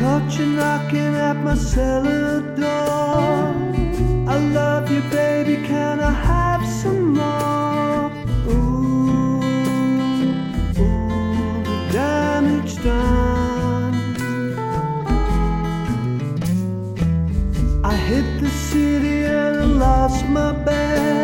want you knocking at my cellar door. I love you, baby. Can I have some more? Ooh, ooh, the damage done. I hit the city and I lost my band.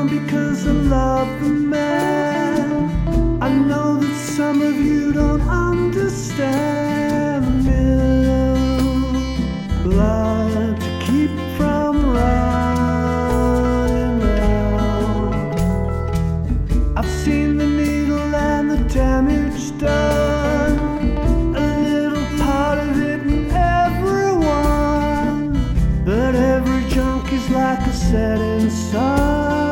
Song because I love the man. I know that some of you don't understand. Milk, blood to keep from running out. I've seen the needle and the damage done. A little part of it in everyone. But every junk is like a setting sun.